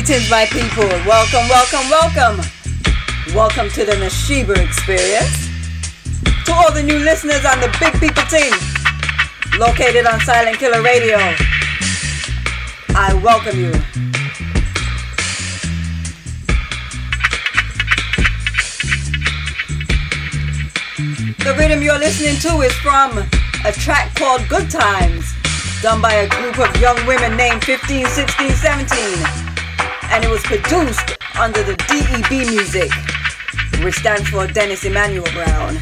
Greetings, my people. Welcome, welcome, welcome. Welcome to the Nashiba experience. To all the new listeners on the Big People team, located on Silent Killer Radio, I welcome you. The rhythm you're listening to is from a track called Good Times, done by a group of young women named 15, 16, 17. And it was produced under the DEB music, which stands for Dennis Emmanuel Brown.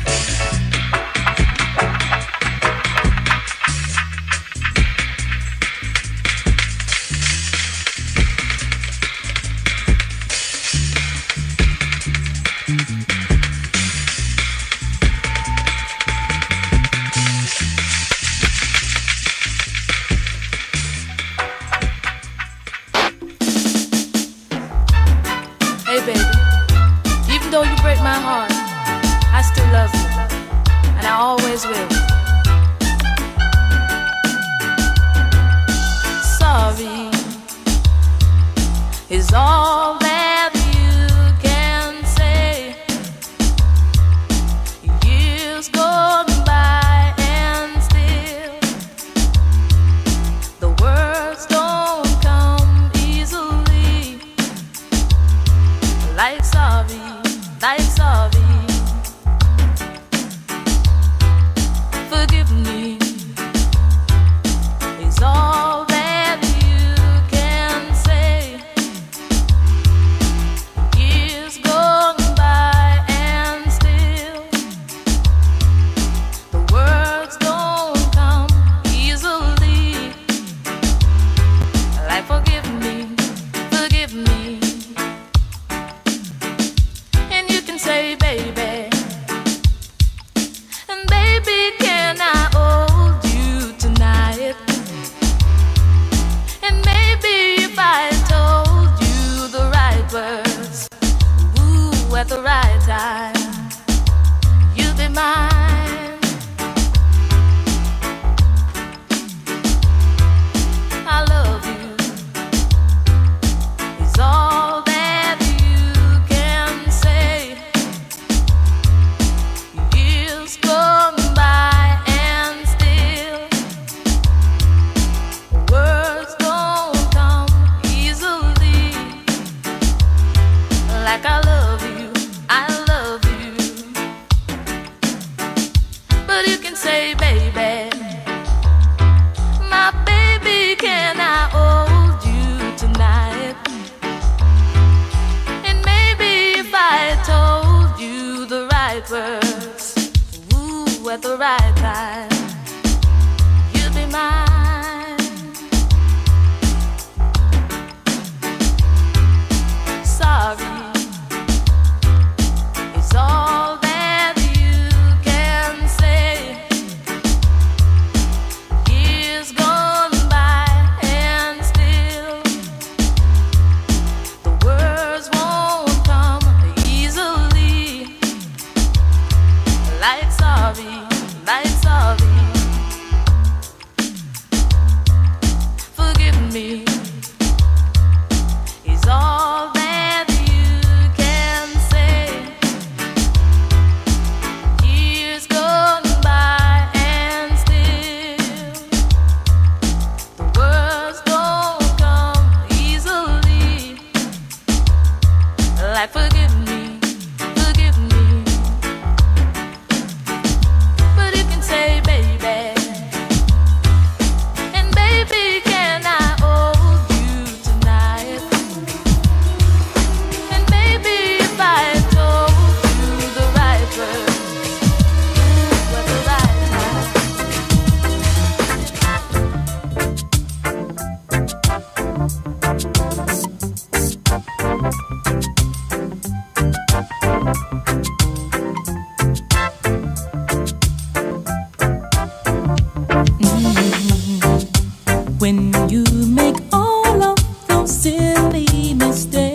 when you make all of those silly mistakes.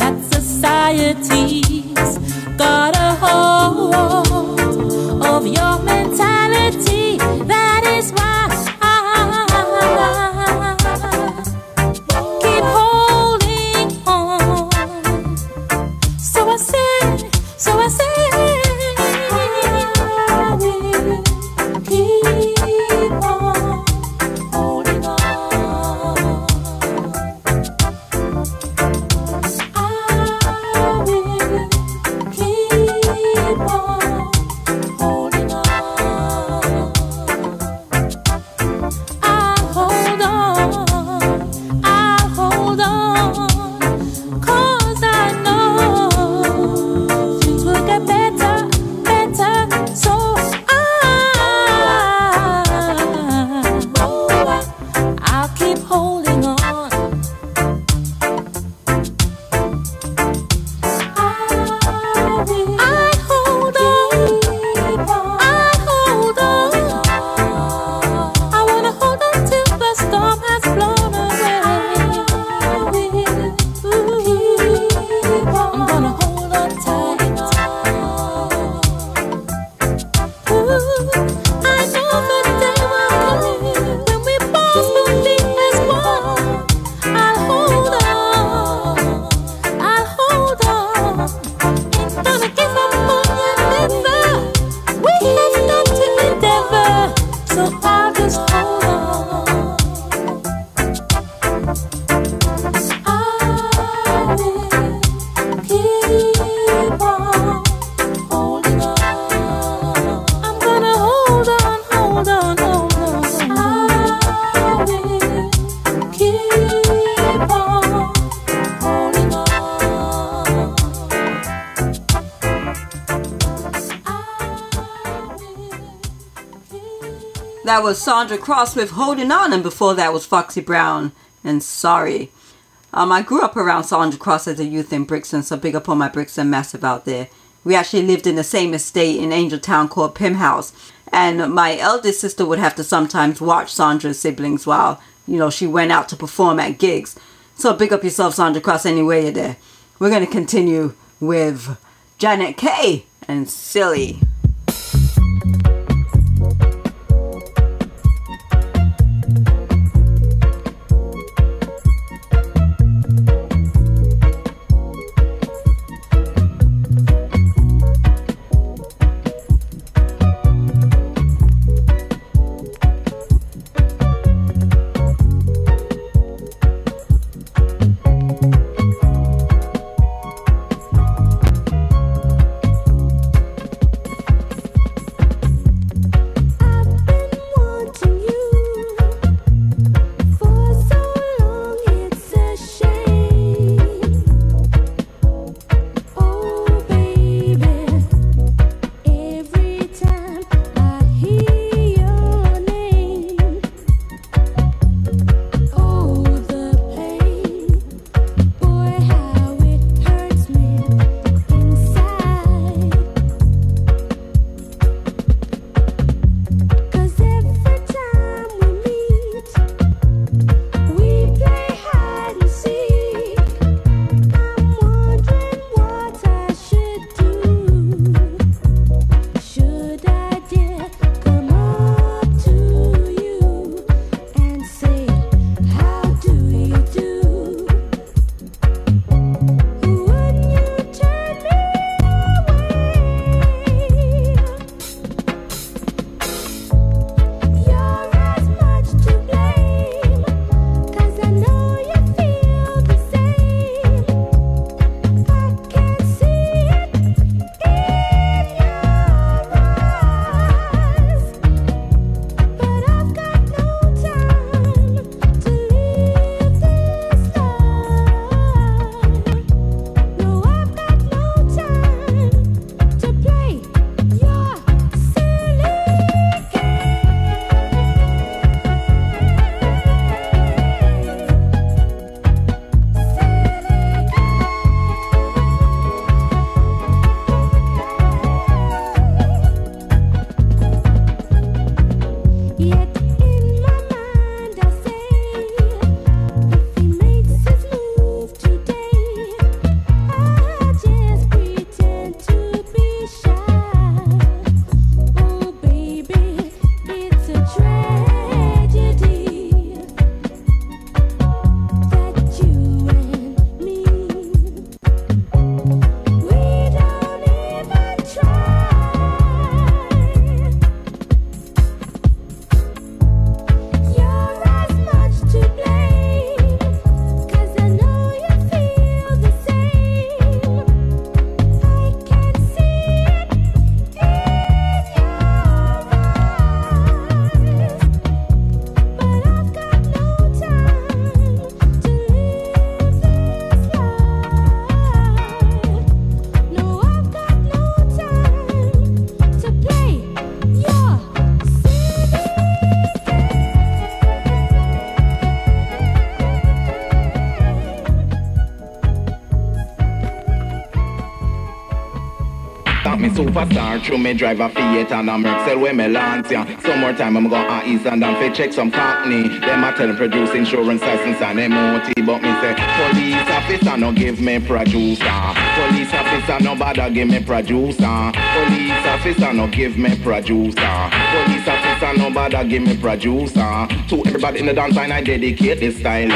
That was Sandra Cross with Holding On, and before that was Foxy Brown and Sorry. Um, I grew up around Sandra Cross as a youth in Brixton, so big up on my Brixton massive out there. We actually lived in the same estate in Angell Town called Pym House, and my eldest sister would have to sometimes watch Sandra's siblings while, you know, she went out to perform at gigs. So big up yourself, Sandra Cross, anyway you're there. We're going to continue with Janet Kay and Silly. Superstar. Through me drive a Fiat and a Mercel where me launch. Some more time I'm gonna east and down fi check some company. Them a tell them produce insurance license and MOT, but me say police officer no give me producer. Police officer no bother give me producer. Police officer no give me producer. Police no give me producer. To everybody in the dance line I dedicate this style.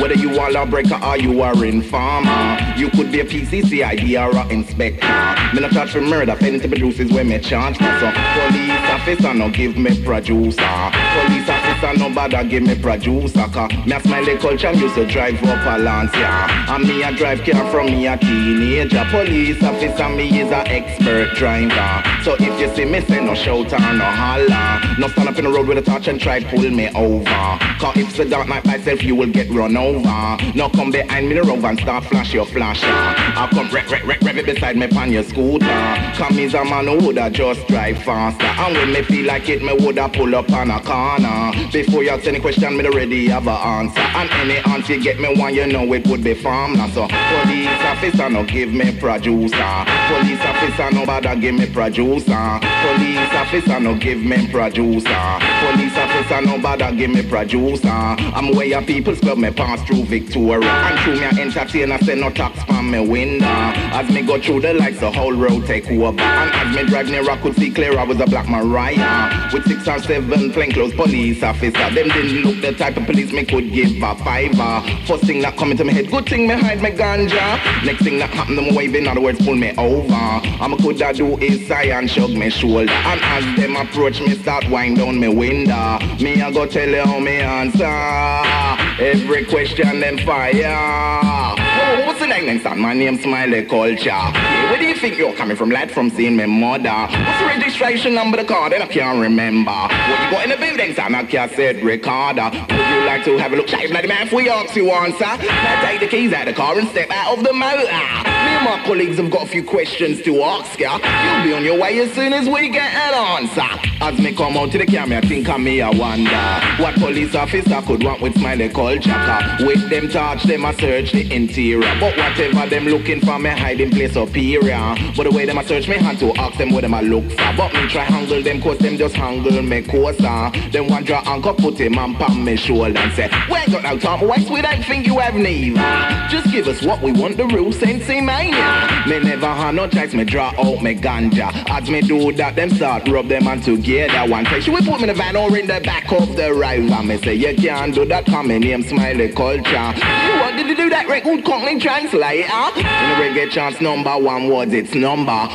Whether you are a breaker or you are informer, you could be a PCC, PCCID or a inspector. Me no charge for murder, penny to produce is where me charge for. So police officer no give me producer. Police officer no bother give me producer. Cause me a smiley culture used to drive up a Lancia. And me a drive car from me a teenager. Police officer me is a expert driver. So if you see me say no shout or no holler, no stand up in the road with a torch and try pull me over. Cause if it's a dark night myself you will get run over. No come behind me the road and start flash your flasher. I come rev, rev, rev, rev it beside me on your scooter. Come is a man who woulda just drive faster. And when me feel like it, me woulda pull up on a corner. Before you ask any question, me already have a answer. And any answer you get me one, you know it would be farmland. So police officer no give me producer. Police officer no bother give me producer. Police officer no give me producer. Police officer no bother give me producer. I'm where your people's club me pass through Victoria. And through me I entertain, I say no tax from me window. As me go through the lights, the whole road take over. And as me drive near, I could see clear I was a black Mariah. With six or seven plainclothes police officer. Them didn't look the type of police me could give a fiver. First thing that come into my head, good thing me hide my ganja. Next thing that happen, them wave in other words pull me over. I'm could I do is sigh and shrug me shoulder. And as them approach me, start wind down me window. Me I go tell you how me answer. Every question them fire. Whoa, what's the name time? My name's Smiley Culture. Where do you think you're coming from, lad? From seeing my mother. What's the registration number of the car? Then I can't remember. What you got in the building, son? I can't say Ricardo. Would you like to have a look? Shave, bloody man, if we ask you answer. Now take the keys out of the car and step out of the motor. Me and my colleagues have got a few questions to ask ya. You'll be on your way as soon as we get an answer. As me come out to the camera, I think of me, I wonder what police officer could want with Smiley Culture. With them touch, them I search the interior. But whatever them looking for, me hiding place superior. But the way them a search me hand to ask them what them a look for. But me try handle them cause them just handle me closer. Then one draw anchor put him on palm me shoulder and say, got no time to waste, we don't think you have neither. Just give us what we want, the real sensei mania. Me never had no choice, me draw out me ganja. As me do that, them start rub them on together. One place, we put me in the van or in the back of the river. Me say, you can't do that, come in name Smiley Culture. You want to do that record company translator? In the reggae chance number one words, it's number.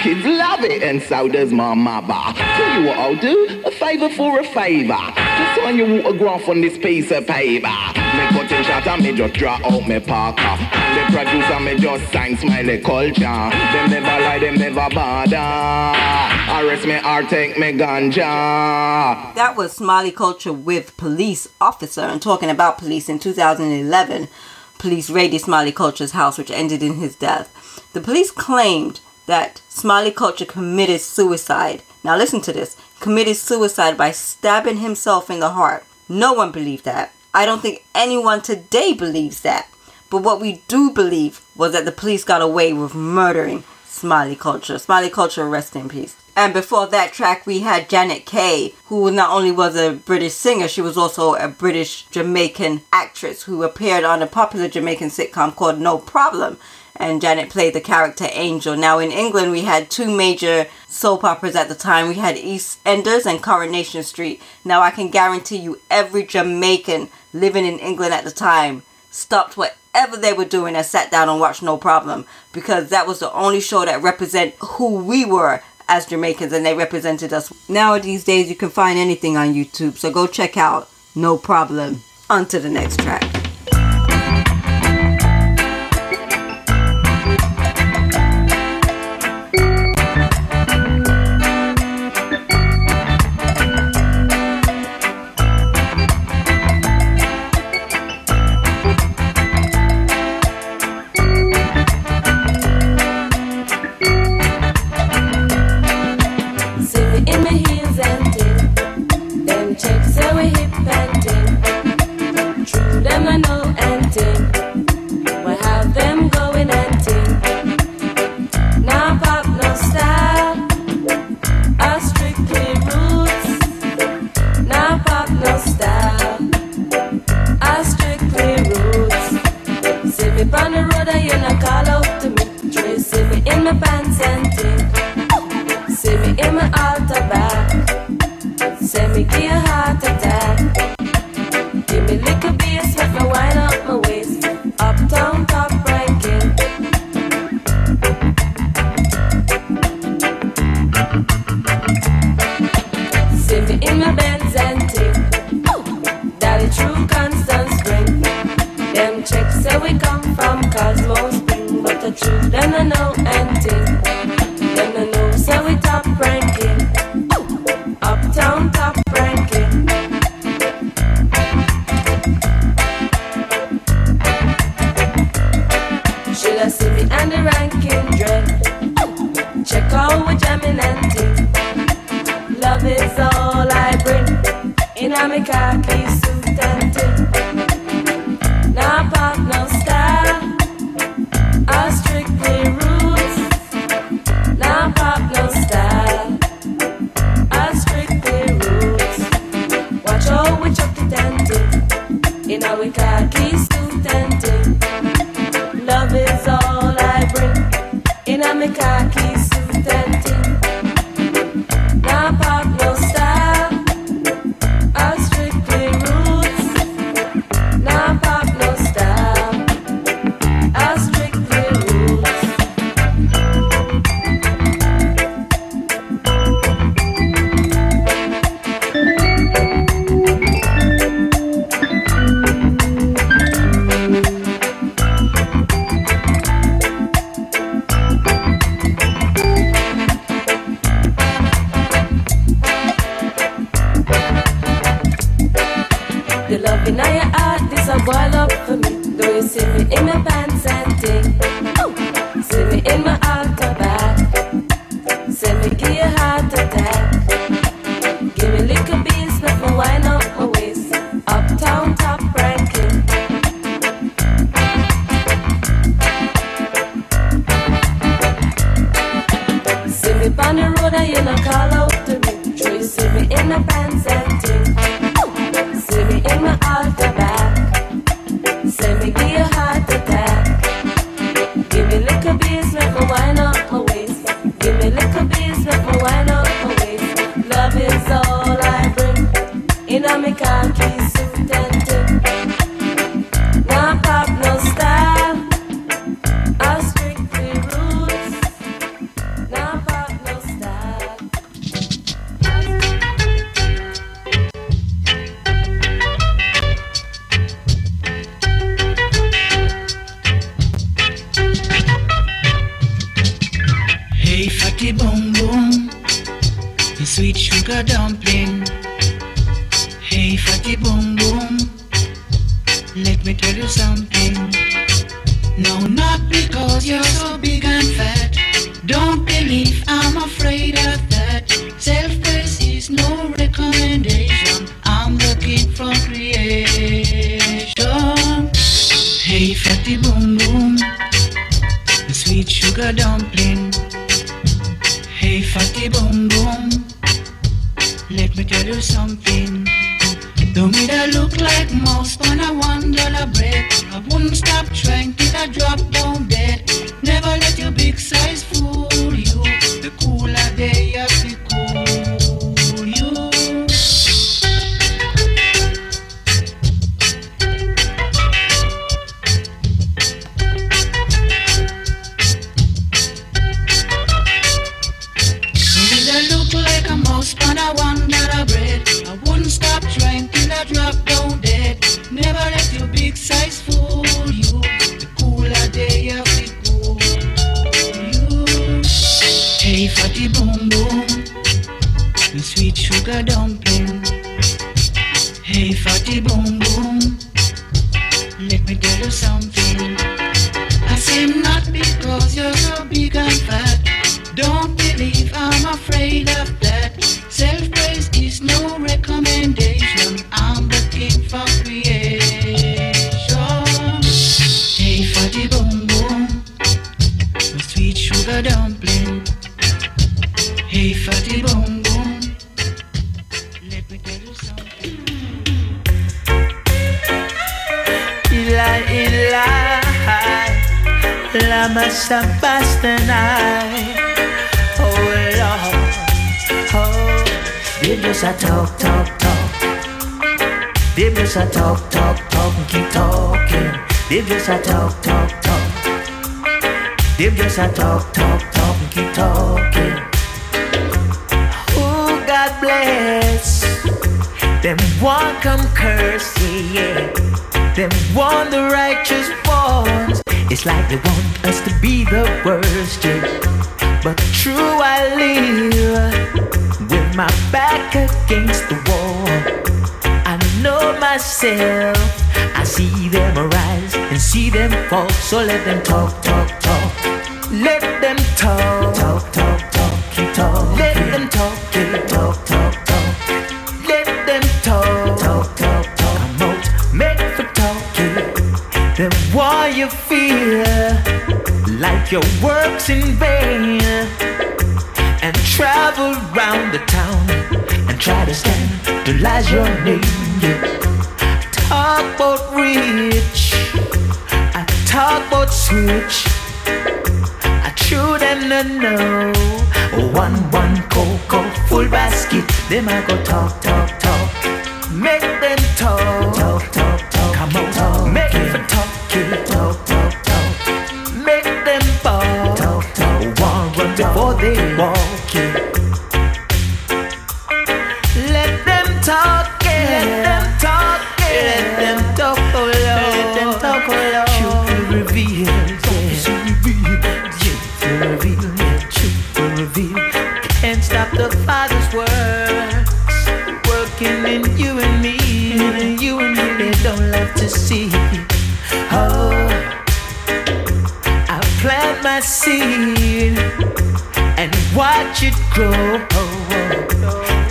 Kids love it, and so does my mother. Tell you what I'll do, a favor for a favor. Just sign your autograph on this piece of paper. Me cutting shot and me just draw out me parker. The producer me just sign Smiley Culture. Them never lie, them never bother. Arrest me or take me ganja. That was Smiley Culture with Police Officer and talking about police in 2011. Police raided Smiley Culture's house, which ended in his death. The police claimed that Smiley Culture committed suicide. Now, listen to this committed suicide by stabbing himself in the heart. No one believed that. I don't think anyone today believes that. But what we do believe was that the police got away with murdering Smiley Culture. Smiley Culture, rest in peace. And before that track, we had Janet Kay, who not only was a British singer, she was also a British Jamaican actress who appeared on a popular Jamaican sitcom called No Problem. And Janet played the character Angel. Now, in England, we had two major soap operas at the time. We had EastEnders and Coronation Street. Now, I can guarantee you, every Jamaican living in England at the time stopped whatever they were doing and sat down and watched No Problem because that was the only show that represent who we were as Jamaicans and they represented us. Nowadays days you can find anything on YouTube, so go check out No Problem. On to the next track. Just a talk, talk, talk and keep talking. They just a talk, talk, talk. They just a talk, talk, talk and keep talking. Oh, God bless. Them one come curse, yeah. Them want the righteous ones. It's like they want us to be the worst, yeah. But true, I live with my back against the wall. Know myself. I see them arise and see them fall. So let them talk, talk, talk. Let them talk, talk, talk, talk. Keep talking. Let them talk, keep talk, talk, talk. Let them talk, talk, talk, talk. I'm out, made for talking. Then why you feel like your work's in vain? And travel round the town and try to scandalize your name. Talk about rich, I talk about switch. I true them no know. One one cocoa full basket. Them I go talk talk talk. Make them talk talk talk talk. Come on talk. Make them talk talk talk talk. Make them ball talk talk. One run before they walk. Reveal. Can't stop the Father's works working in you and me. And You and me. They don't love to see. Oh, I plant my seed and watch it grow.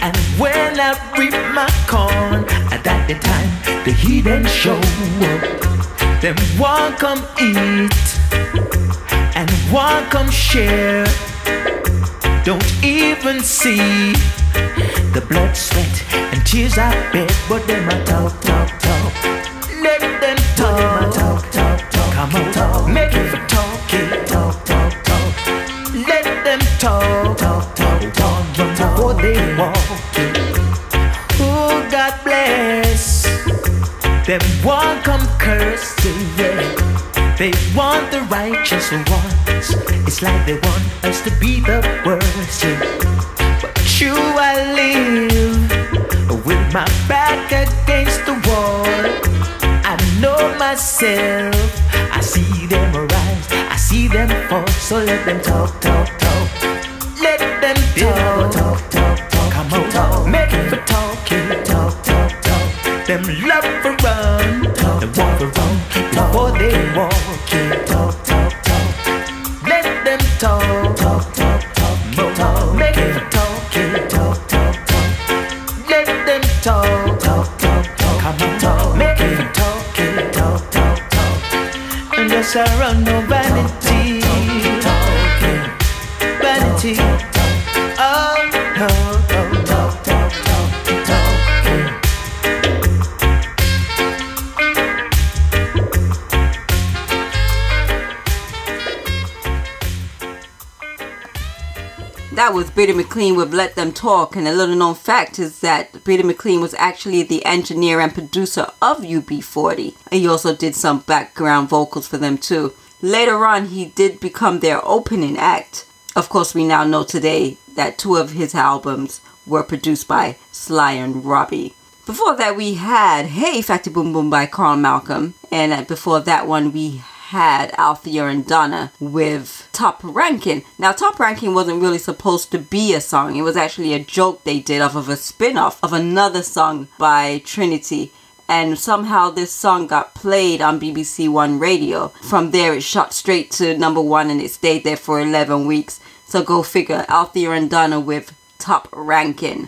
And when I reap my corn, at that the time the heathen show. Then one come eat and one come share. Don't even see the blood, sweat, and tears I bed, but them a talk, talk, talk. Let them talk, talk, talk, talk. Come on, talk. Make it for talking, talk, talk, talk. Let them talk, talk, talk, talk. Run before they walk. Oh, God bless. Them one come cursing, yeah. They want the righteous ones. It's like they want us to be the worst. But true, I live with my back against the wall. I know myself. I see them arise. I see them fall. So let them talk, talk, talk. Let them talk, talk, talk, talk. Come on, talk. Make it for talking. Talk, talk, talk. Them love for run. They walk. Yeah. Talk, talk, talk. Let them talk. Talk, talk, talk. More talk. Make it for talking. Talk, talk, talk. Let them talk. Talk, talk, talk. Come on, talk. Make it for talking. Talk, talk, talk. And just around Bitty McLean with Let Them Talk, and a little known fact is that Bitty McLean was actually the engineer and producer of UB40. He also did some background vocals for them too. Later on, he did become their opening act. Of course, we now know today that two of his albums were produced by Sly and Robbie. Before that, we had Hey Fatty Boom Boom by Carl Malcolm, and uh, before that one, we had Althea and Donna with Top Ranking. Now, Top Ranking wasn't really supposed to be a song, it was actually a joke they did off of a spin off of another song by Trinity. And somehow this song got played on BBC One radio. From there, it shot straight to number one and it stayed there for 11 weeks. So go figure, Althea and Donna with Top Ranking.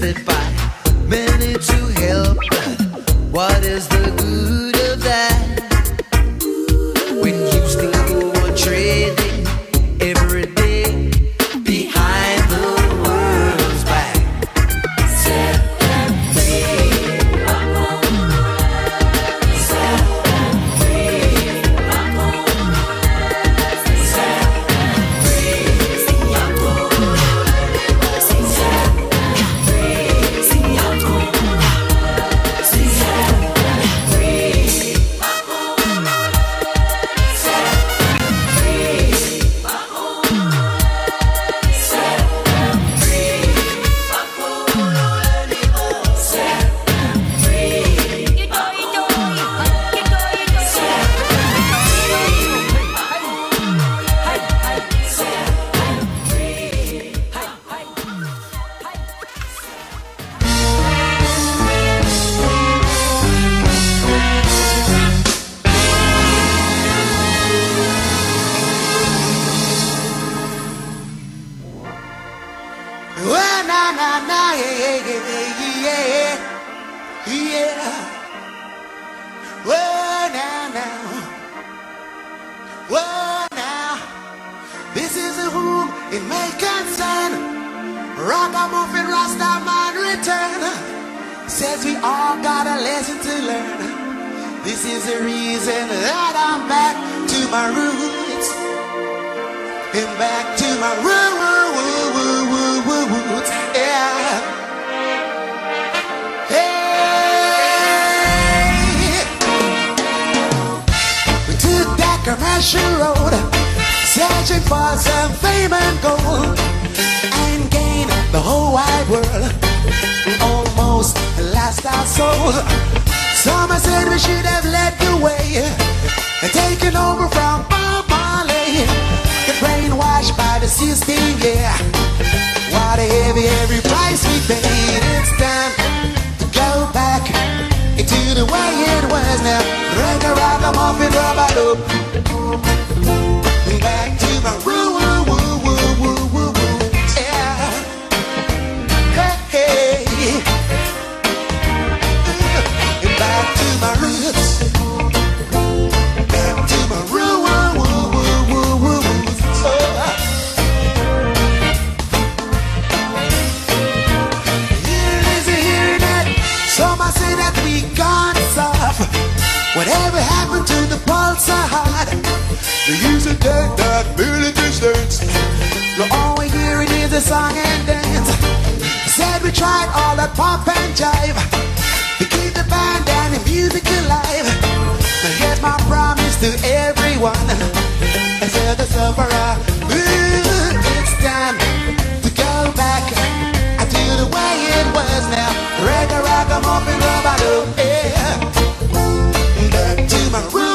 de paz. business. Rock a rock, I'm off and rub a loop. Back to my room. Whatever happened to the pulsar? They used to take that village dance. Now all we're hearing is a song and dance. Said we tried all that pop and jive to keep the band and the music alive. Now here's my promise to everyone. I said the sufferer, ooh, it's time to go back to the way it was now. Reggae, rock, I'm up and rub, I yeah my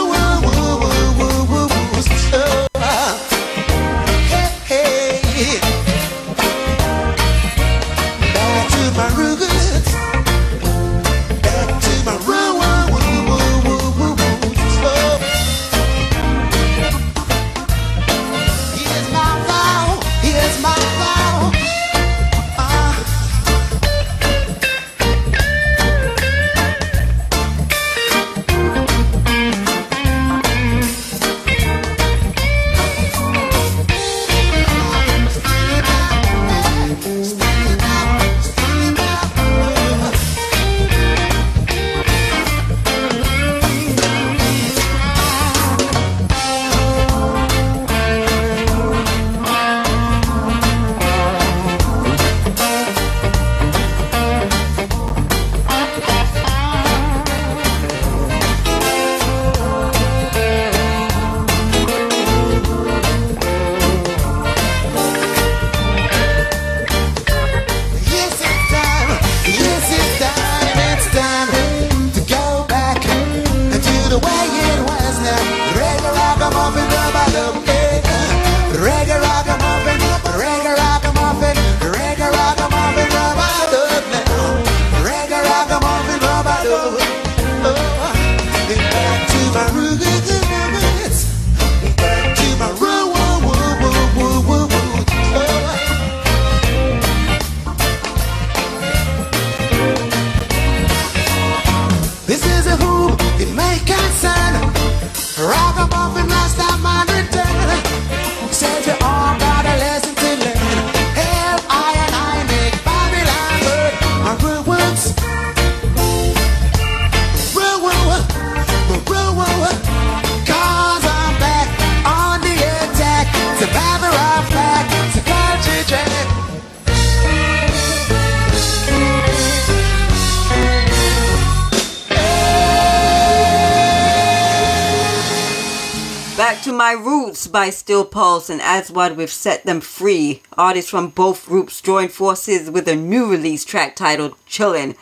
Steel Pulse and Aswad with Set Them Free. Artists from both groups joined forces with a new release track titled Chillin'.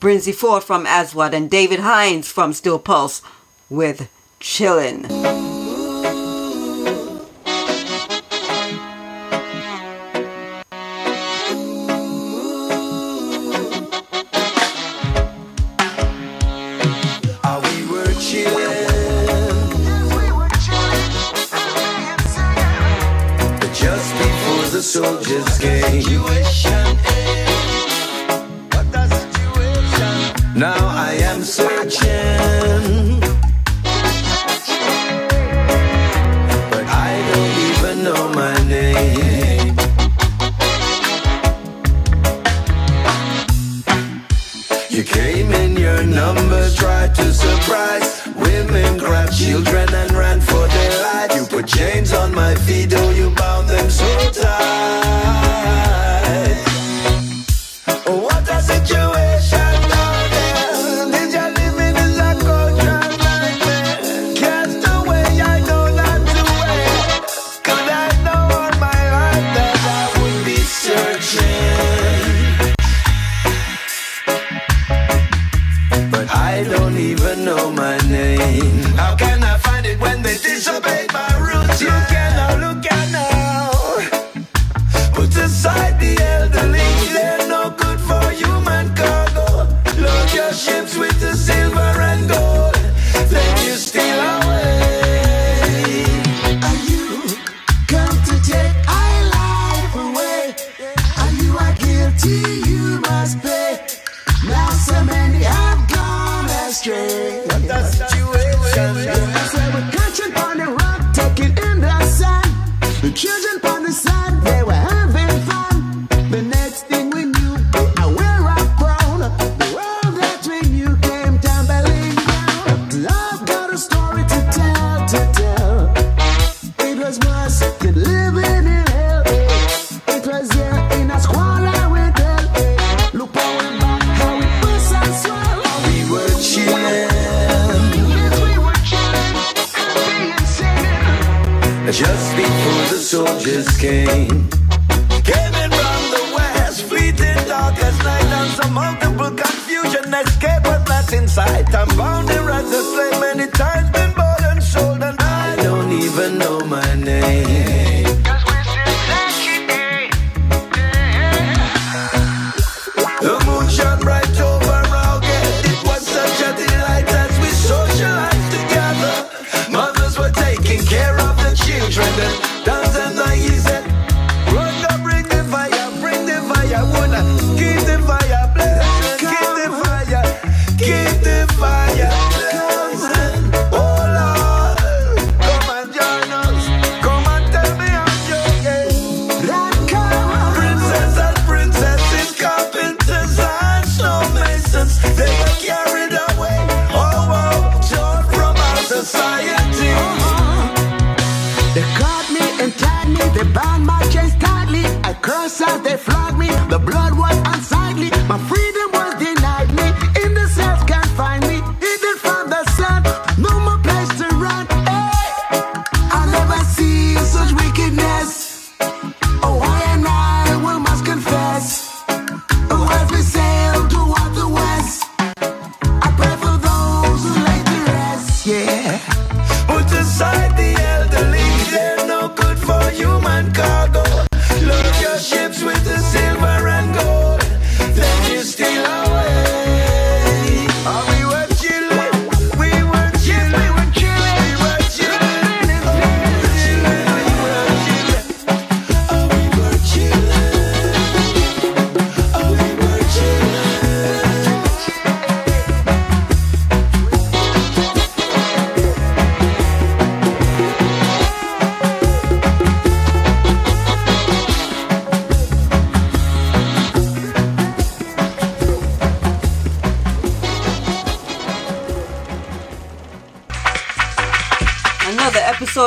Brinsley Forde from Aswad and David Hinds from Steel Pulse with Chillin'. Soldier's game.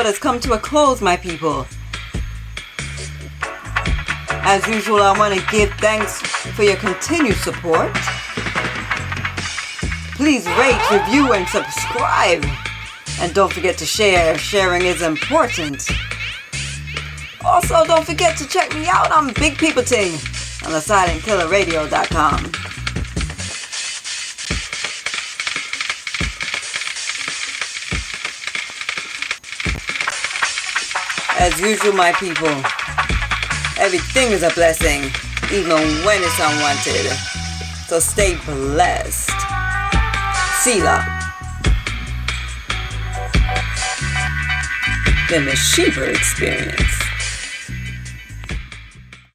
has come to a close, my people. As usual, I want to give thanks for your continued support. Please rate, review, and subscribe. And don't forget to share. Sharing is important. Also, don't forget to check me out on Big People Team on the SilentKillerRadio.com. As usual, my people, everything is a blessing, even when it's unwanted. So stay blessed. See ya. The Meshiva Experience.